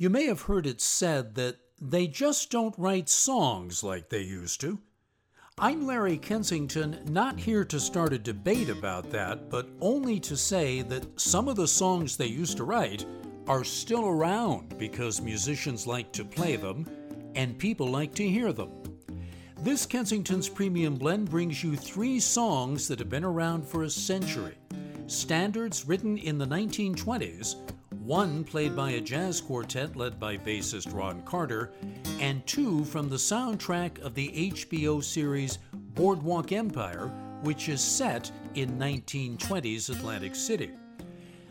You may have heard it said that they just don't write songs like they used to. I'm Larry Kensington, not here to start a debate about that, but only to say that some of the songs they used to write are still around because musicians like to play them and people like to hear them. This Kensington's Premium Blend brings you three songs that have been around for a century. Standards written in the 1920s, one played by a jazz quartet led by bassist Ron Carter, and two from the soundtrack of the HBO series Boardwalk Empire, which is set in 1920s Atlantic City.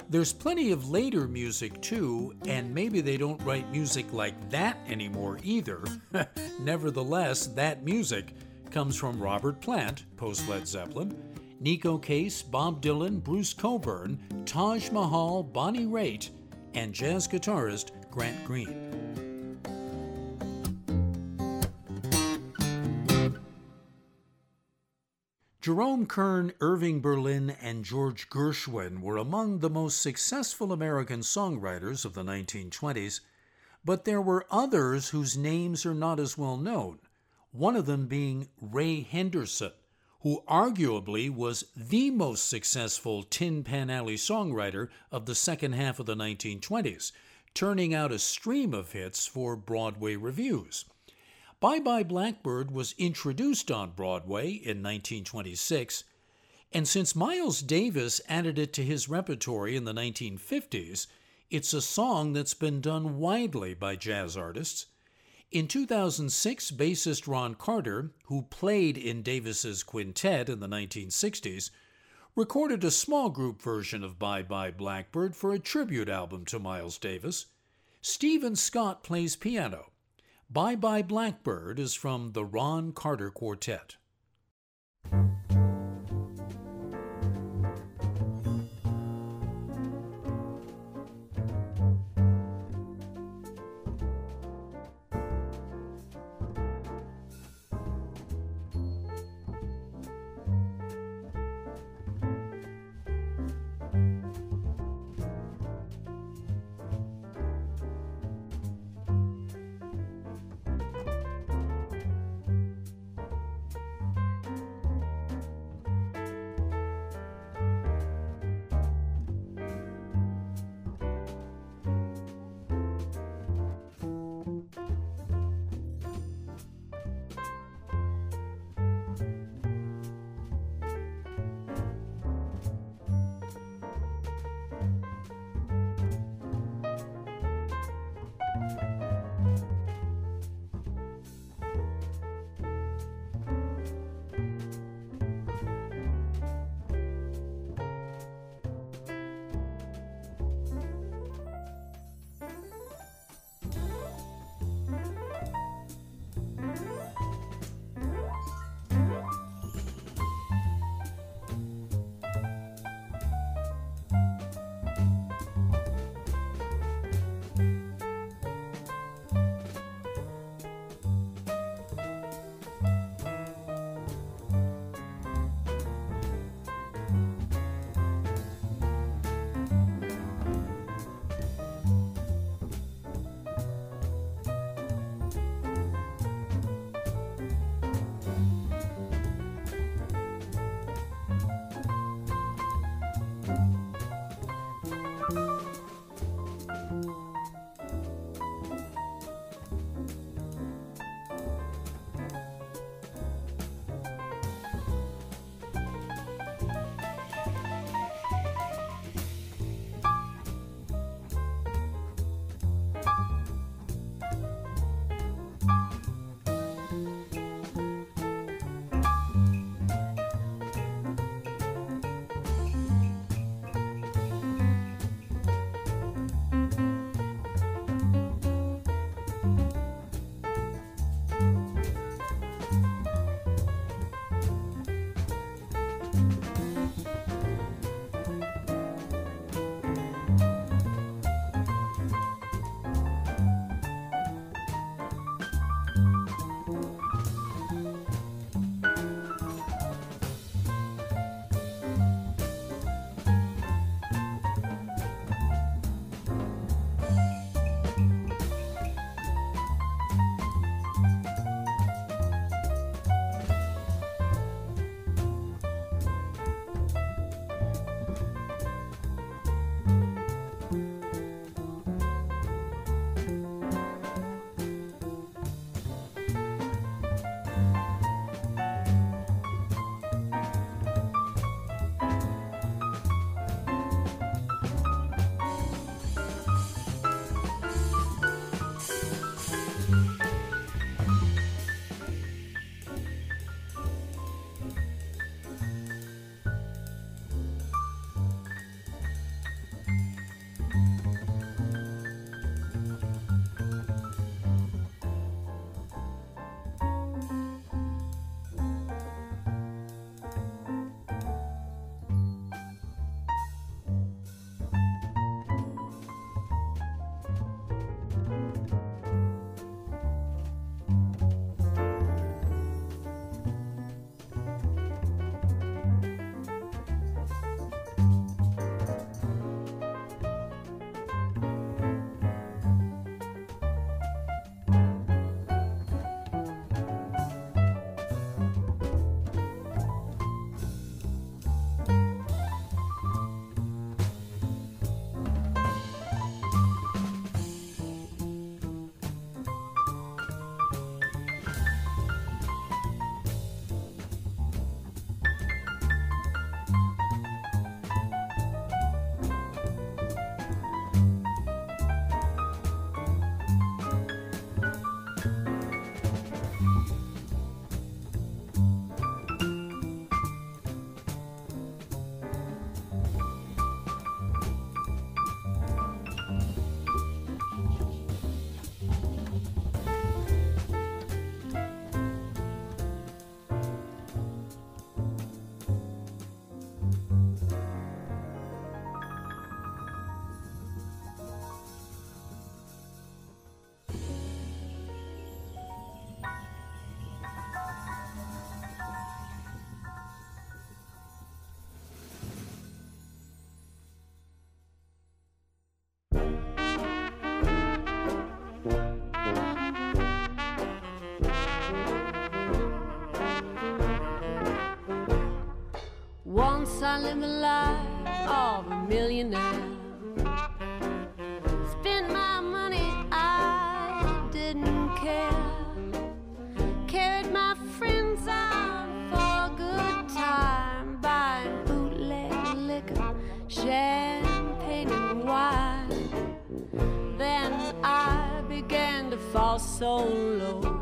There's plenty of later music too, and maybe they don't write music like that anymore either. Nevertheless, that music comes from Robert Plant, post Led Zeppelin, Neko Case, Bob Dylan, Bruce Cockburn, Taj Mahal, Bonnie Raitt, and jazz guitarist Grant Green. Jerome Kern, Irving Berlin, and George Gershwin were among the most successful American songwriters of the 1920s, but there were others whose names are not as well known, one of them being Ray Henderson, who arguably was the most successful Tin Pan Alley songwriter of the second half of the 1920s, turning out a stream of hits for Broadway revues. Bye Bye Blackbird was introduced on Broadway in 1926, and since Miles Davis added it to his repertory in the 1950s, it's a song that's been done widely by jazz artists in 2006, bassist Ron Carter, who played in Davis's quintet in the 1960s, recorded a small group version of Bye Bye Blackbird for a tribute album to Miles Davis. Stephen Scott plays piano. Bye Bye Blackbird is from the Ron Carter Quartet. I live the life of a millionaire. Spend my money, I didn't care. Carried my friends out for a good time, buying bootleg liquor, champagne, and wine. Then I began to fall so low.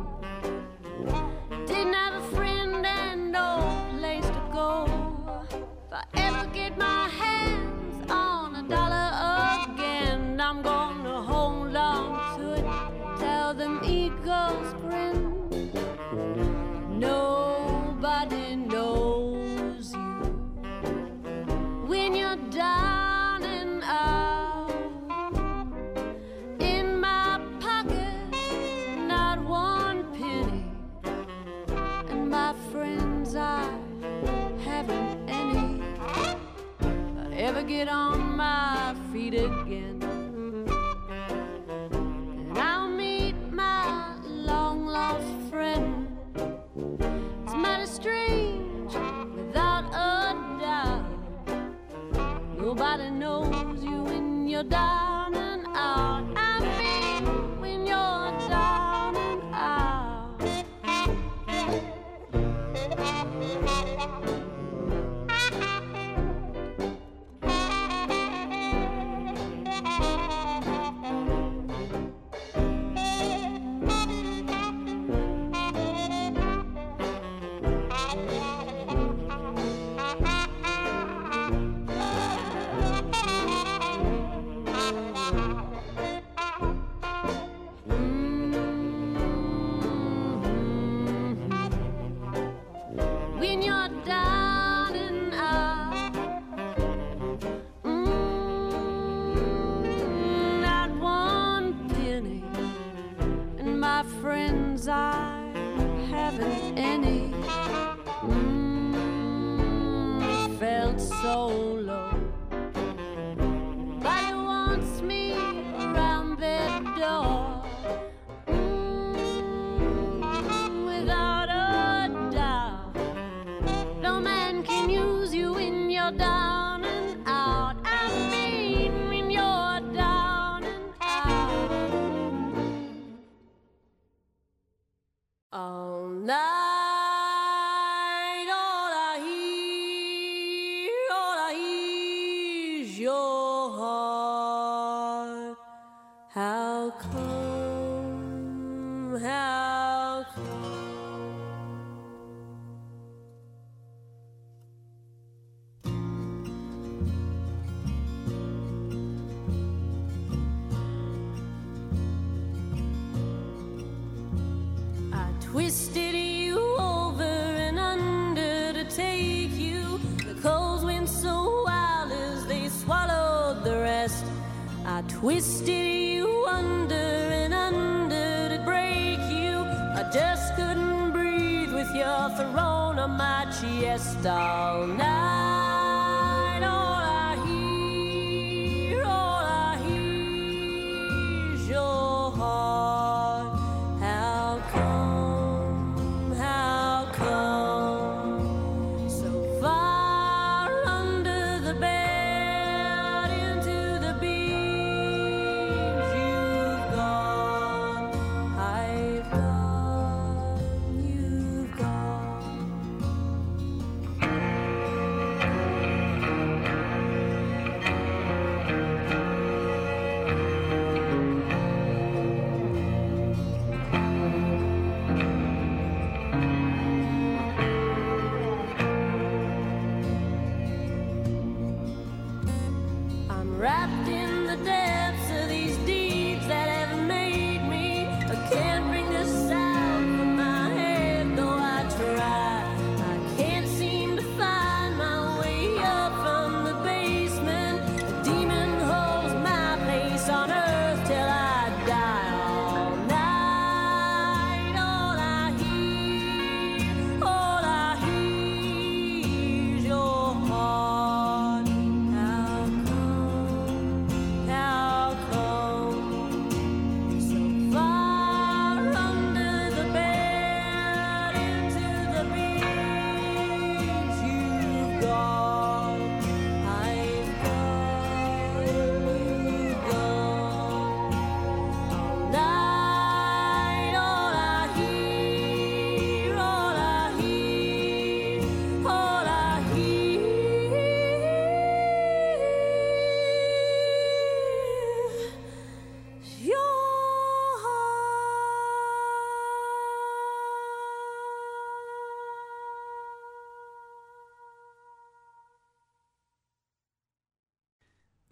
I twisted you under and under to break you. I just couldn't breathe with your throne on my chest all night.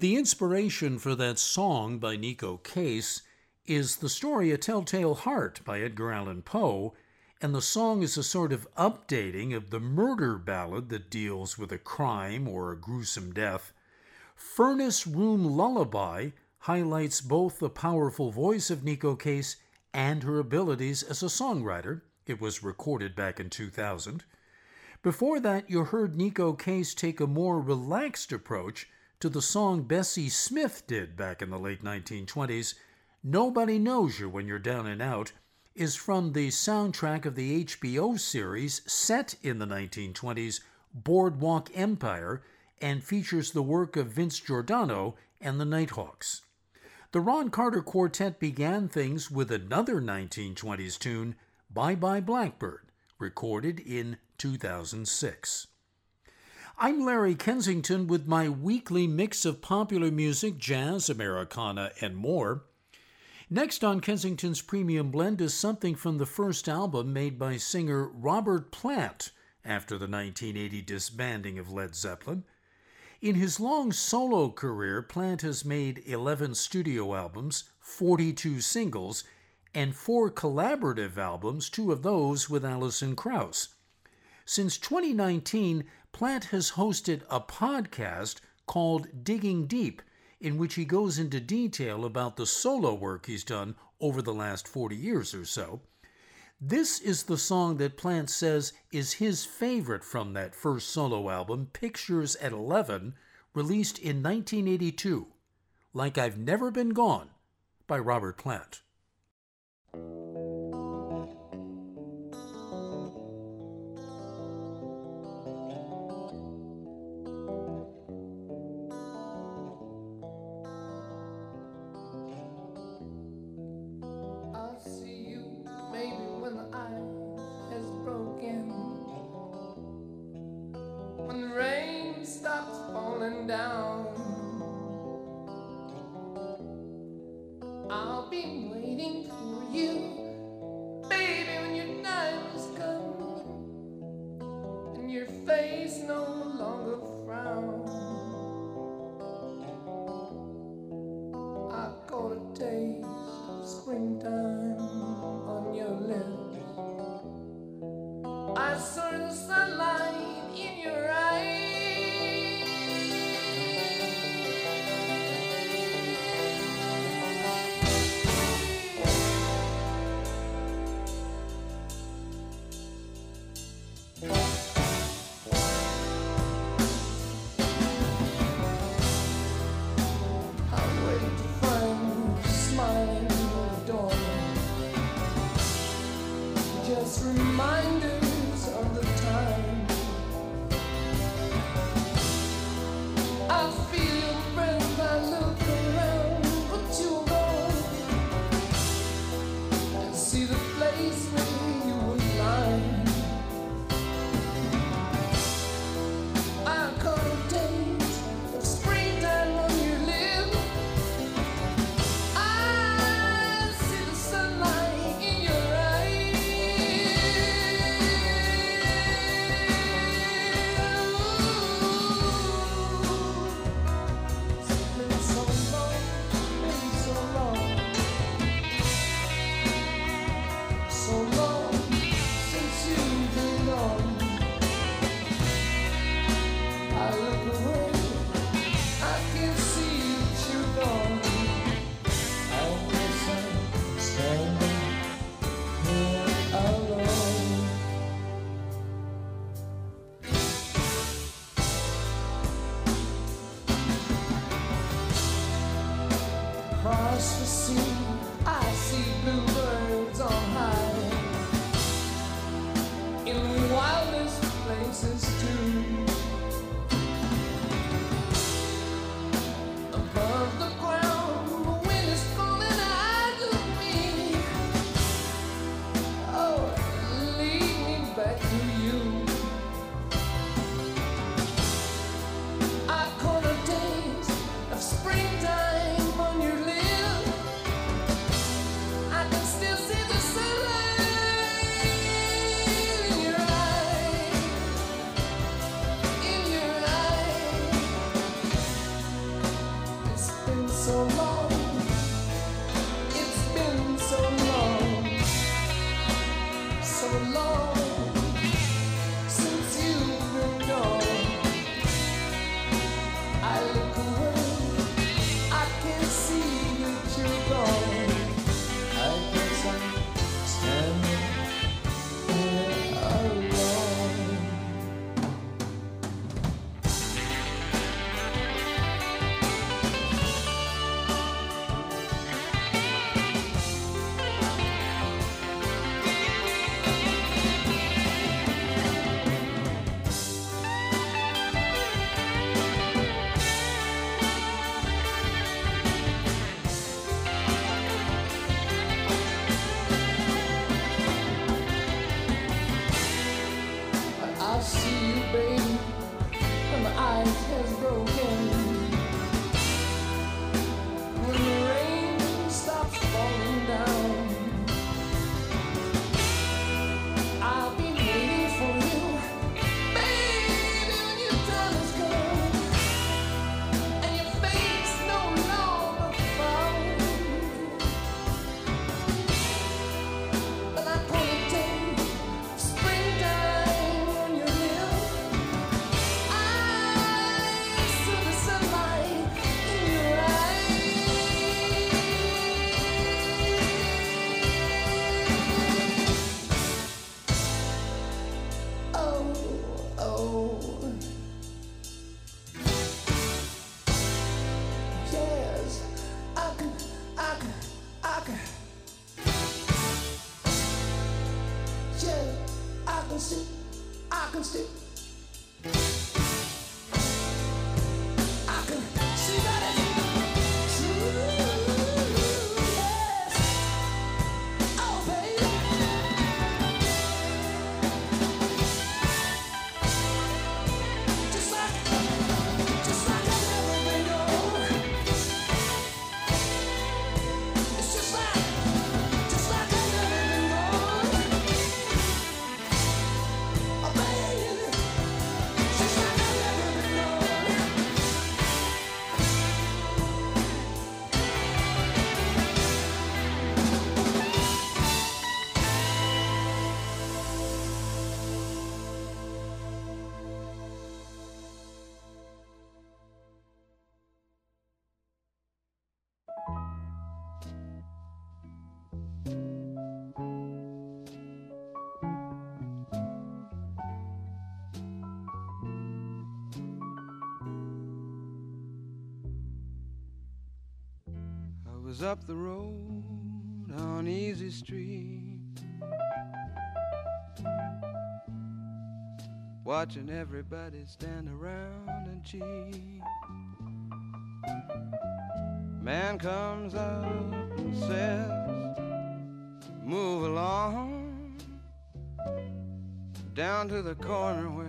The inspiration for that song by Neko Case is the story A Telltale Heart by Edgar Allan Poe, and the song is a sort of updating of the murder ballad that deals with a crime or a gruesome death. Furnace Room Lullaby highlights both the powerful voice of Neko Case and her abilities as a songwriter. It was recorded back in 2000. Before that, you heard Neko Case take a more relaxed approach to the song Bessie Smith did back in the late 1920s. Nobody Knows You When You're Down and Out is from the soundtrack of the HBO series set in the 1920s, Boardwalk Empire, and features the work of Vince Giordano and the Nighthawks. The Ron Carter Quartet began things with another 1920s tune, Bye Bye Blackbird, recorded in 2006. I'm Larry Kensington with my weekly mix of popular music, jazz, Americana, and more. Next on Kensington's Premium Blend is something from the first album made by singer Robert Plant after the 1980 disbanding of Led Zeppelin. In his long solo career, Plant has made 11 studio albums, 42 singles, and four collaborative albums, two of those with Alison Krauss. Since 2019, Plant has hosted a podcast called Digging Deep, in which he goes into detail about the solo work he's done over the last 40 years or so. This is the song that Plant says is his favorite from that first solo album, Pictures at 11, released in 1982, Like I've Never Been Gone by Robert Plant. must feel. Can I can still. Up the road on Easy Street, watching everybody stand around and cheat. Man comes up and says, Move along down to the corner where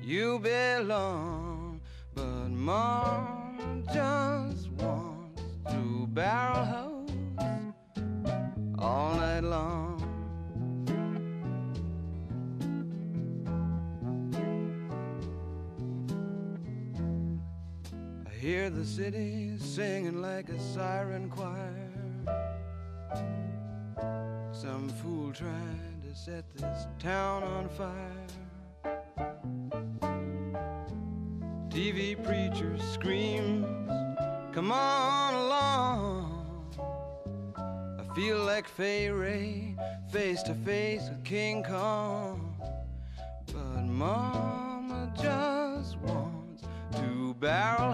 you belong. But Mom to barrel hose all night long. I hear the city singing like a siren choir. Some fool trying to set this town on fire. TV preachers screams, Come on along. I feel like Fay Wray face to face with King Kong. But Mama just wants to barrel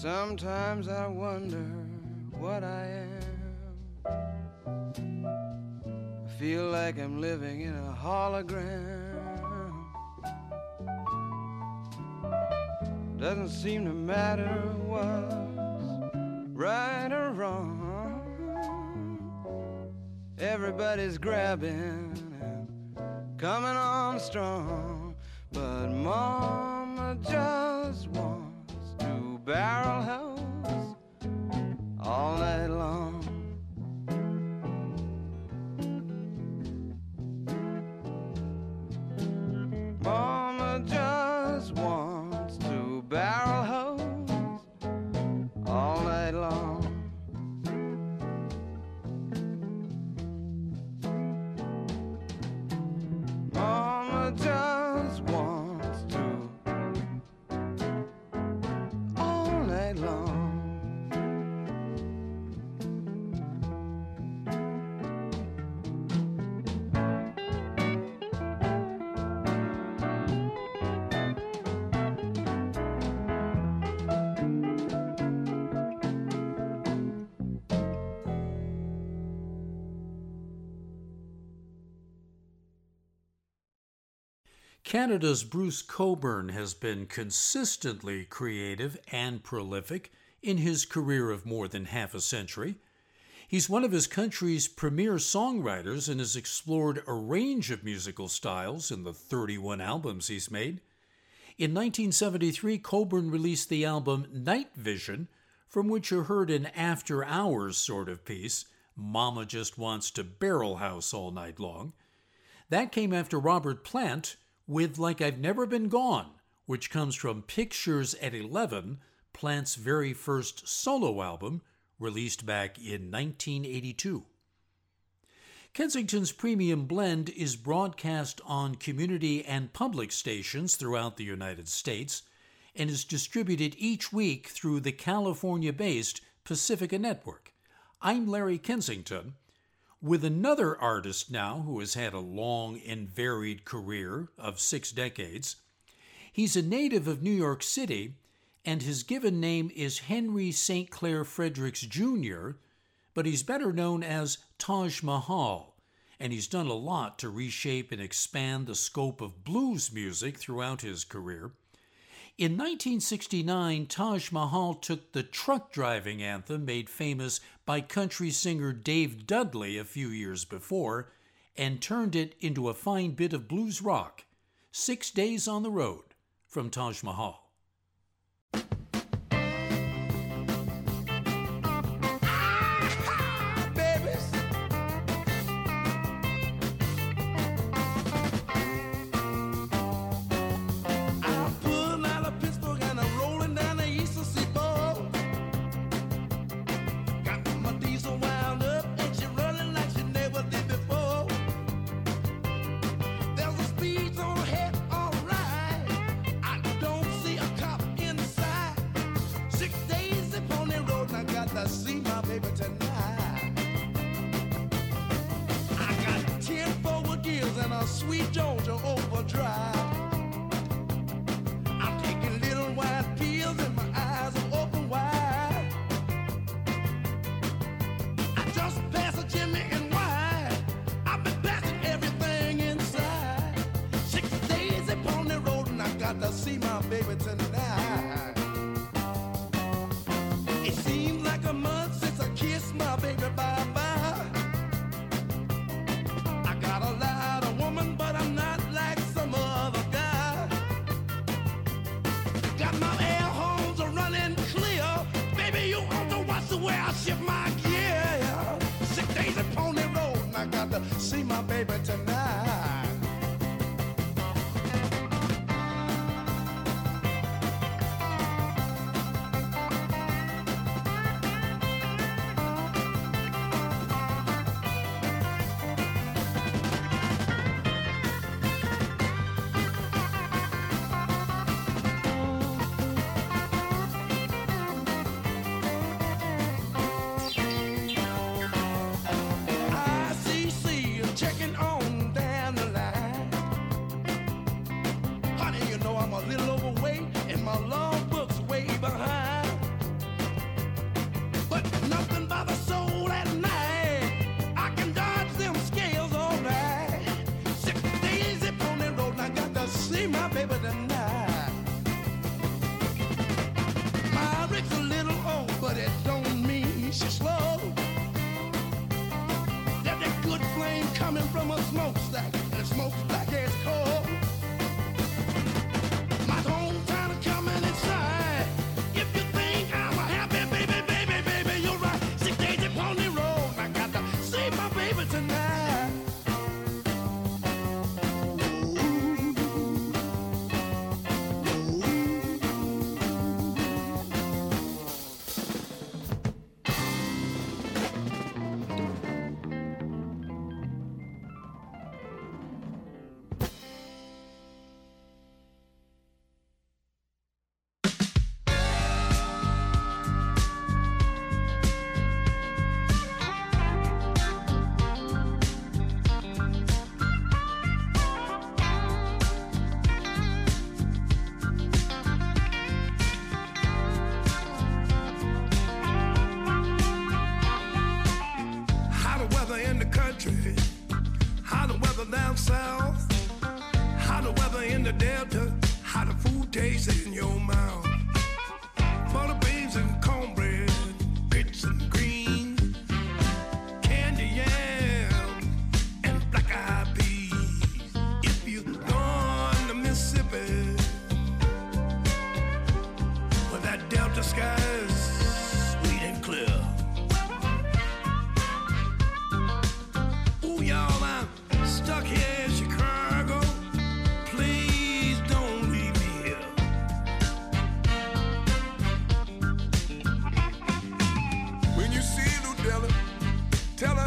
Sometimes I wonder what I am. I feel like I'm living in a hologram. Doesn't seem to matter what's right or wrong. Everybody's grabbing and coming on strong. But Mama just barrel hose Canada's Bruce Cockburn has been consistently creative and prolific in his career of more than half a century. He's one of his country's premier songwriters and has explored a range of musical styles in the 31 albums he's made. In 1973, Cockburn released the album Night Vision, from which you heard an after hours sort of piece, Mama Just Wants to Barrel House All Night Long. That came after Robert Plant with Like I've Never Been Gone, which comes from Pictures at 11, Plant's very first solo album, released back in 1982. Kensington's Premium Blend is broadcast on community and public stations throughout the United States and is distributed each week through the California based Pacifica Network. I'm Larry Kensington, with another artist now who has had a long and varied career of six decades. He's a native of New York City, and his given name is Henry St. Clair Fredericks Jr., but he's better known as Taj Mahal, and he's done a lot to reshape and expand the scope of blues music throughout his career. In 1969, Taj Mahal took the truck driving anthem made famous by country singer Dave Dudley a few years before and turned it into a fine bit of blues rock. Six Days on the Road from Taj Mahal.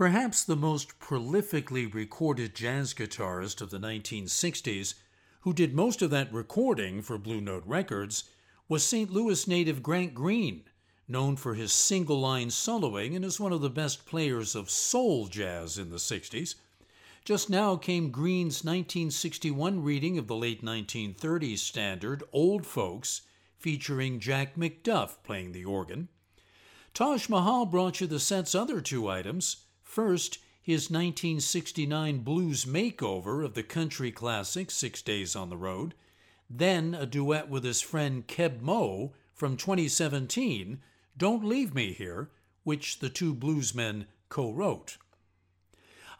Perhaps the most prolifically recorded jazz guitarist of the 1960s, who did most of that recording for Blue Note Records, was St. Louis native Grant Green, known for his single line soloing and as one of the best players of soul jazz in the 60s. Just now came Green's 1961 reading of the late 1930s standard Old Folks, featuring Jack McDuff playing the organ. Taj Mahal brought you the set's other two items First, his 1969 blues makeover of the country classic Six Days on the Road, then a duet with his friend Keb' Mo' from 2017, Don't Leave Me Here, which the two bluesmen co wrote.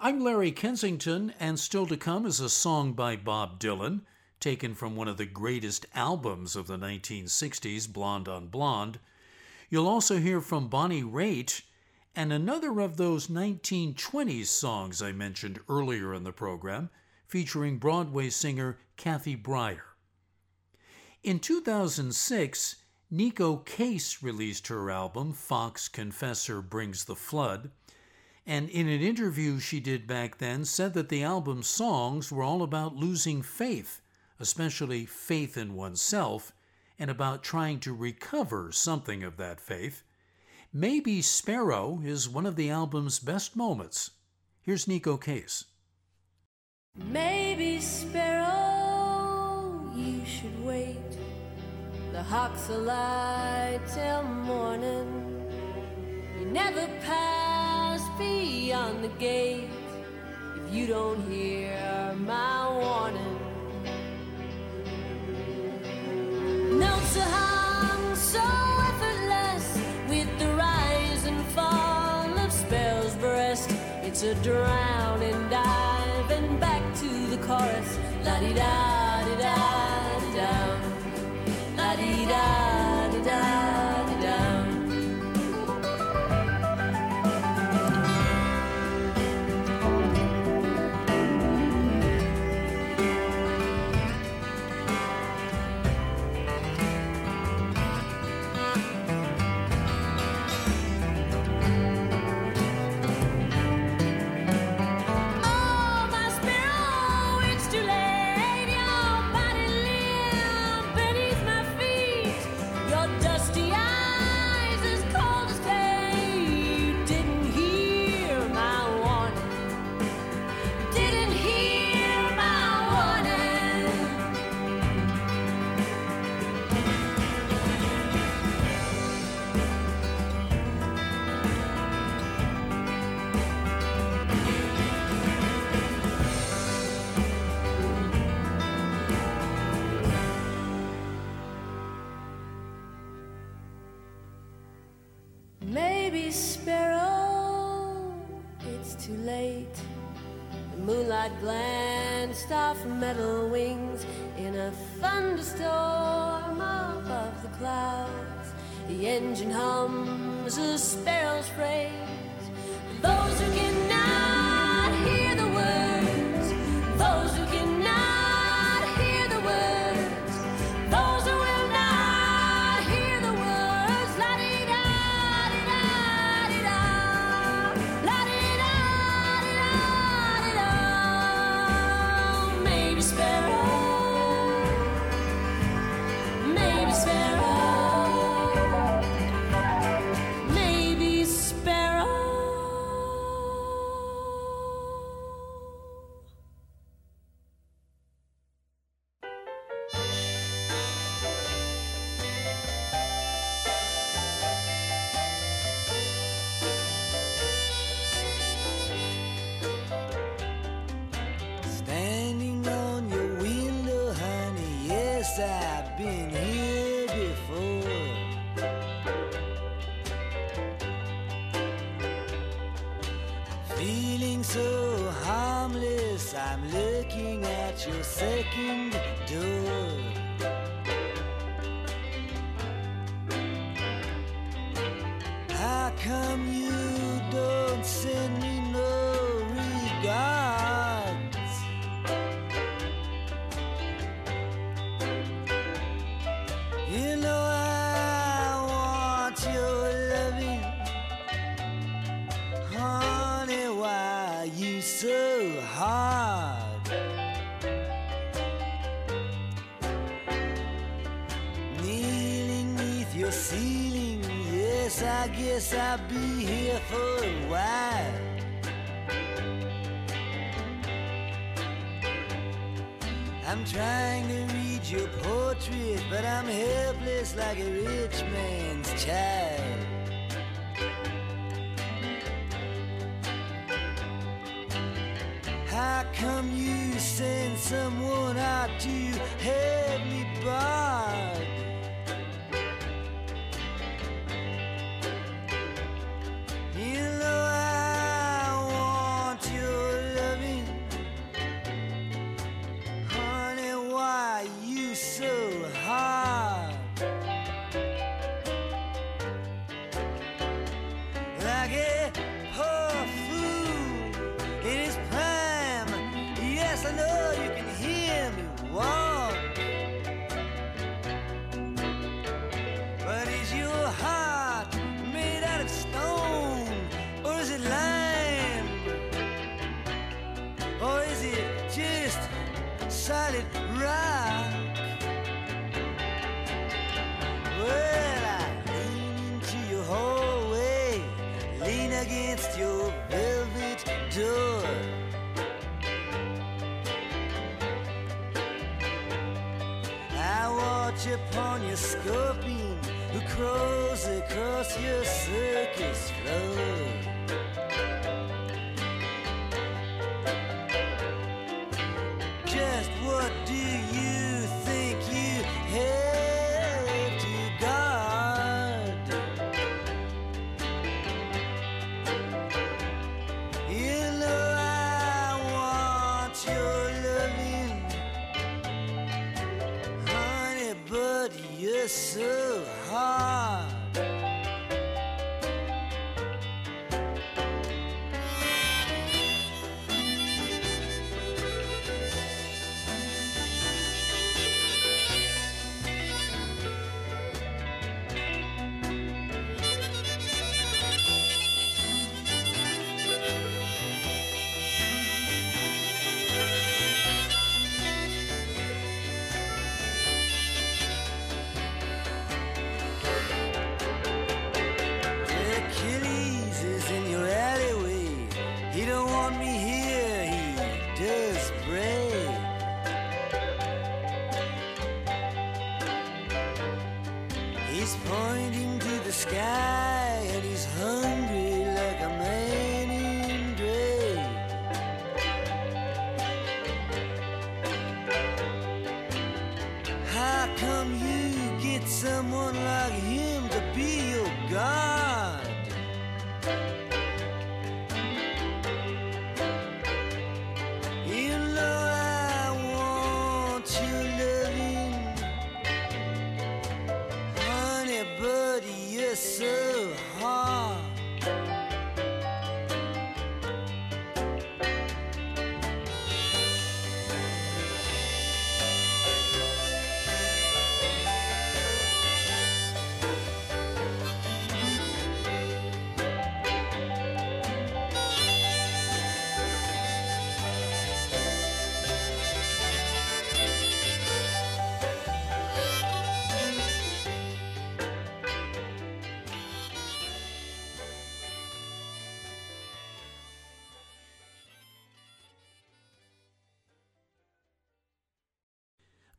I'm Larry Kensington, and still to come is a song by Bob Dylan, taken from one of the greatest albums of the 1960s, Blonde on Blonde. You'll also hear from Bonnie Raitt and another of those 1920s songs I mentioned earlier in the program, featuring Broadway singer Kathy Brier. In 2006, Neko Case released her album Fox Confessor Brings the Flood, and in an interview she did back then said that the album's songs were all about losing faith, especially faith in oneself, and about trying to recover something of that faith. Maybe Sparrow is one of the album's best moments. Here's Neko Case. Maybe Sparrow, you should wait. The hawks alight till morning. You never pass beyond the gate if you don't hear my warning. Notes are hung so It's drown and dive and back to the chorus. La di da di da di da. La di da come you don't send me guess I'll be here for a while. I'm trying to read your portrait, but I'm helpless like a rich man's child. How come you send someone out to help? against your velvet door. I watch upon your scorpion who crawls across your circus floor.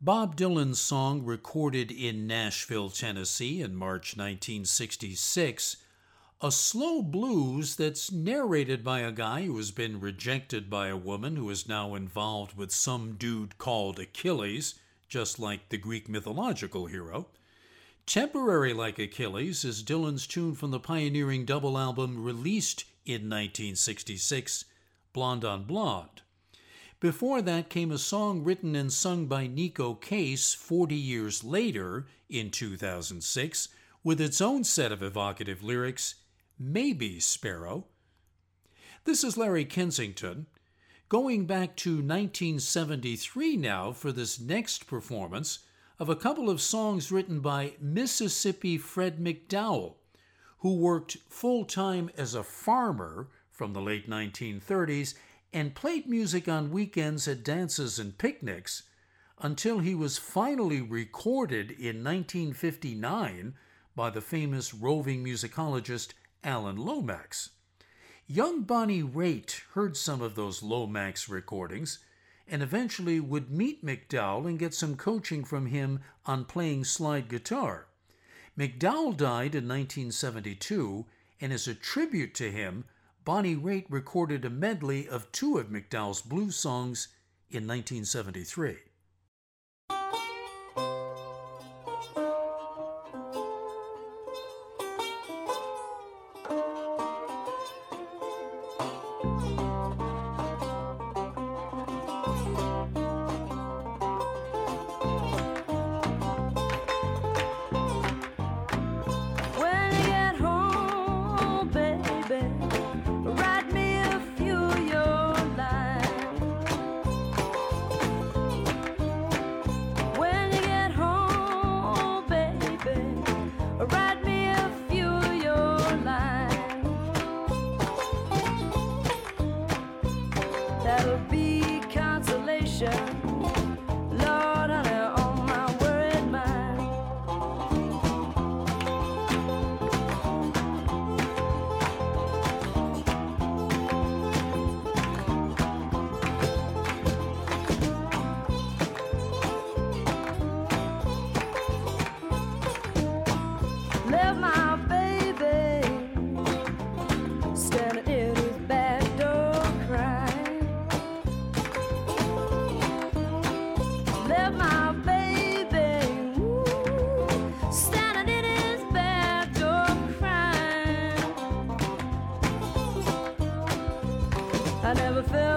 Bob Dylan's song, recorded in Nashville, Tennessee in March 1966, a slow blues that's narrated by a guy who has been rejected by a woman who is now involved with some dude called Achilles, just like the Greek mythological hero. Temporary Like Achilles is Dylan's tune from the pioneering double album released in 1966, Blonde on Blonde. Before that came a song written and sung by Neko Case 40 years later, in 2006, with its own set of evocative lyrics Maybe Sparrow. This is Larry Kensington. Going back to 1973 now for this next performance of a couple of songs written by Mississippi Fred McDowell, who worked full time as a farmer from the late 1930s and played music on weekends at dances and picnics until he was finally recorded in 1959 by the famous roving musicologist Alan Lomax. Young Bonnie Raitt heard some of those Lomax recordings and eventually would meet McDowell and get some coaching from him on playing slide guitar. McDowell died in 1972, and as a tribute to him, Bonnie Raitt recorded a medley of two of McDowell's blues songs in 1973. I never felt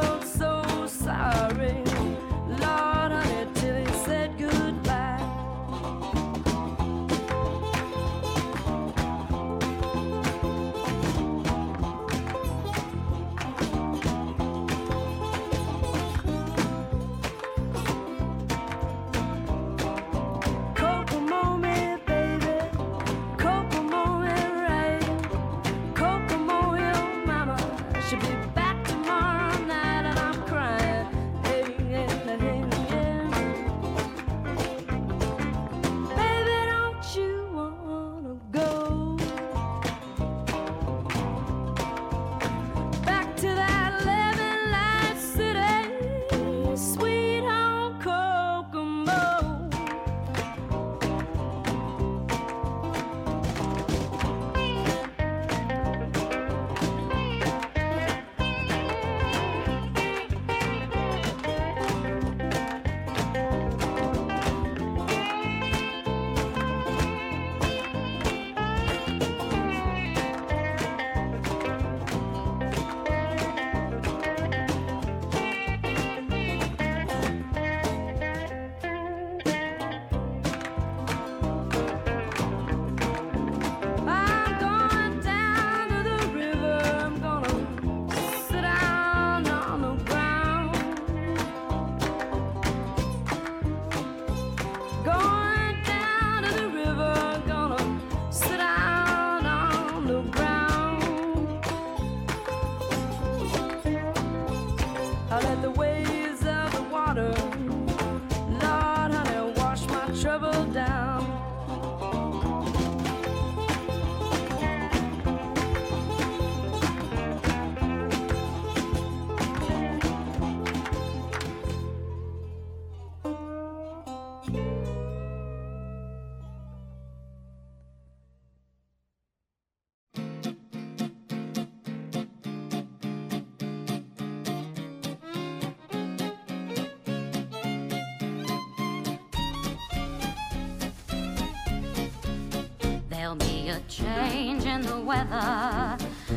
the weather,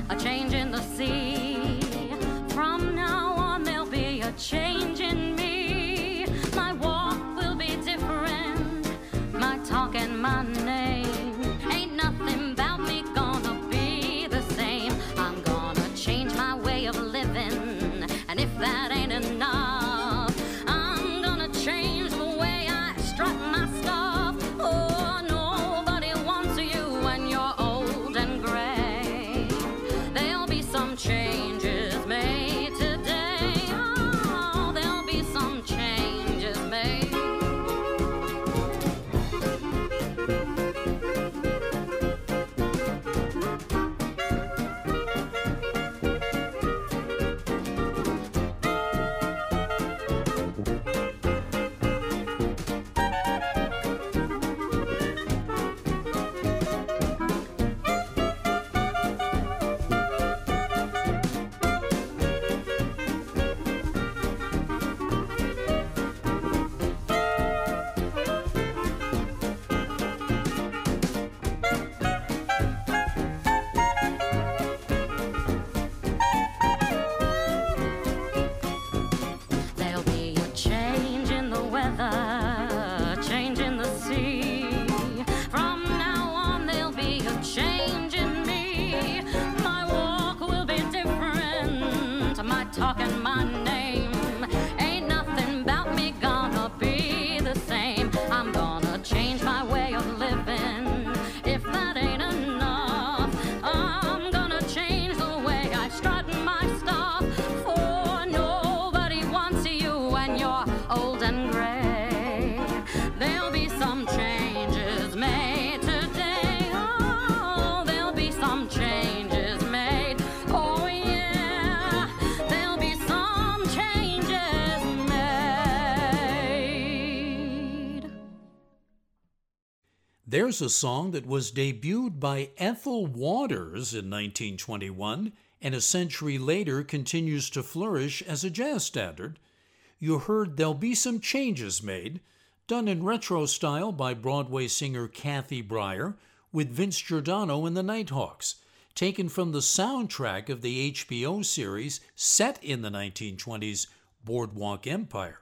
a change in the sea. There's a song that was debuted by Ethel Waters in 1921 and a century later continues to flourish as a jazz standard. You heard There'll Be Some Changes Made, done in retro style by Broadway singer Kathy Brier with Vince Giordano and the Nighthawks, taken from the soundtrack of the HBO series set in the 1920s, Boardwalk Empire.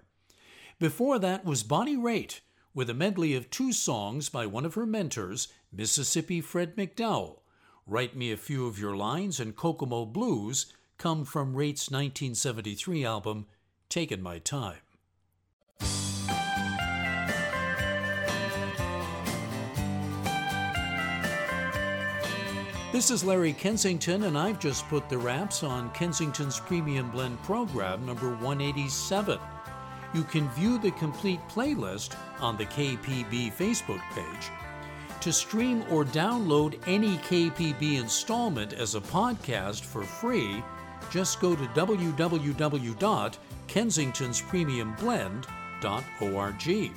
Before that was Bonnie Raitt with a medley of two songs by one of her mentors, Mississippi Fred McDowell. Write Me a Few of Your Lines and Kokomo Blues come from Raitt's 1973 album, Taken My Time. This is Larry Kensington, and I've just put the wraps on Kensington's Premium Blend program number 187. You can view the complete playlist on the KPB Facebook page. To stream or download any KPB installment as a podcast for free, just go to www.kensingtonspremiumblend.org.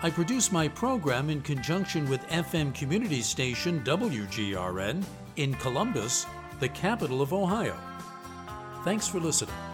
I produce my program in conjunction with FM community station WGRN in Columbus, the capital of Ohio. Thanks for listening.